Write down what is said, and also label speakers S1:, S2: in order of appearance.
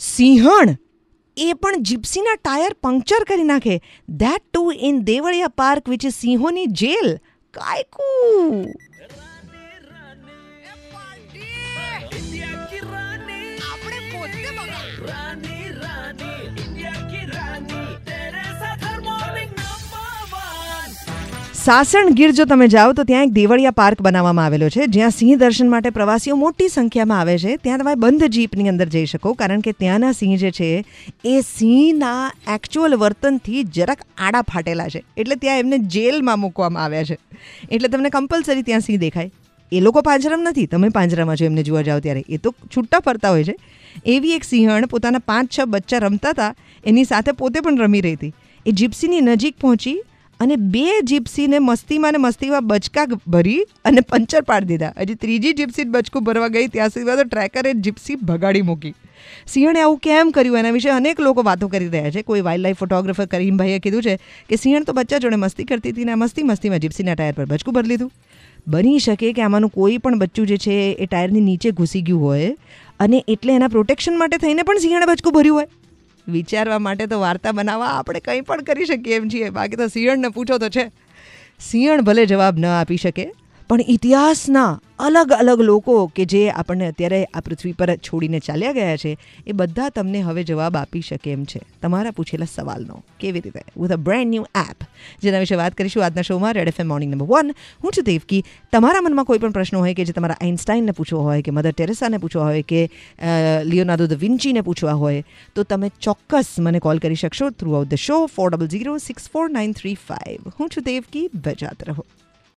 S1: સિંહણ. એ પણ જીપ્સીના tyre puncture કરી નાખે. That too in Devaliya park which is સિંહોની jail. કાયકુ.
S2: આપણે
S1: સાસણ ગીર જો તમે જાઓ તો ત્યાં એક દેવળિયા પાર્ક બનાવવામાં આવેલો છે, જ્યાં સિંહ દર્શન માટે પ્રવાસીઓ મોટી સંખ્યામાં આવે છે. ત્યાં તમે બંધ જીપની અંદર જઈ શકો, કારણ કે ત્યાંના સિંહ જે છે, એ સિંહના એકચ્યુઅલ વર્તનથી જરાક આડા ફાટેલા છે. એટલે ત્યાં એમને જેલમાં મૂકવામાં આવ્યા છે. એટલે તમને કમ્પલસરી ત્યાં સિંહ દેખાય. એ લોકો પાંજરામાં નથી, તમે પાંજરામાં છો એમને જોવા જાઓ ત્યારે. એ તો છૂટા ફરતા હોય છે. એવી એક સિંહણ પોતાના પાંચ છ બચ્ચા રમતા હતા, એની સાથે પોતે પણ રમી રહી હતી. એ જીપ્સીની નજીક પહોંચી અને બે જીપ્સીને મસ્તીમાં ને મસ્તીમાં બચકા ભરી અને પંચર પાડી દીધા. હજી ત્રીજી જીપ્સી બચકું ભરવા ગઈ, ત્યાં સુધી તો ટ્રેકરે જીપ્સી ભગાડી મૂકી. સિંહણે આવું કેમ કર્યું? એના વિશે અનેક લોકો વાતો કરી રહ્યા છે. કોઈ વાઇલ્ડ લાઇફ ફોટોગ્રાફર કરીમભાઈએ કીધું છે કે સિંહણ તો બચ્ચા જોડે મસ્તી કરતી હતી ને મસ્તી મસ્તીમાં જીપ્સીના ટાયર પર બચકું ભરી લીધું. બની શકે કે આમાંનું કોઈ પણ બચ્ચું જે છે એ ટાયરની નીચે ઘૂસી ગયું હોય અને એટલે એના પ્રોટેક્શન માટે થઈને પણ સિંહણે બચકું ભર્યું હોય. વિચારવા માટે તો વાર્તા બનાવવા આપણે કંઈ પણ કરી શકીએ એમ છીએ. બાકી તો સિંહણને પૂછો તો છે. સિંહણ ભલે જવાબ ન આપી શકે પણ ઇતિહાસના અલગ અલગ લોકો કે જે આપણને અત્યારે આ પૃથ્વી પર છોડીને ચાલ્યા ગયા છે, એ બધા તમને હવે જવાબ આપી શકે એમ છે. તમારા પૂછેલા સવાલનો. કેવી રીતે? With a brand new app જેના વિશે વાત કરીશું આજના શોમાં Red FM morning number one હું છું દેવકી. તમારા મનમાં કોઈ પણ પ્રશ્નો હોય કે જે તમારા આઇન્સ્ટાઈનને પૂછવો હોય, કે મધર ટેરેસાને પૂછવા હોય, કે લિયોનાર્ડો દ વિન્ચીને પૂછવા હોય, તો તમે ચોક્કસ મને કોલ કરી શકશો throughout the show for double zero six four nine three five હું છું દેવકી. બજાત રહો.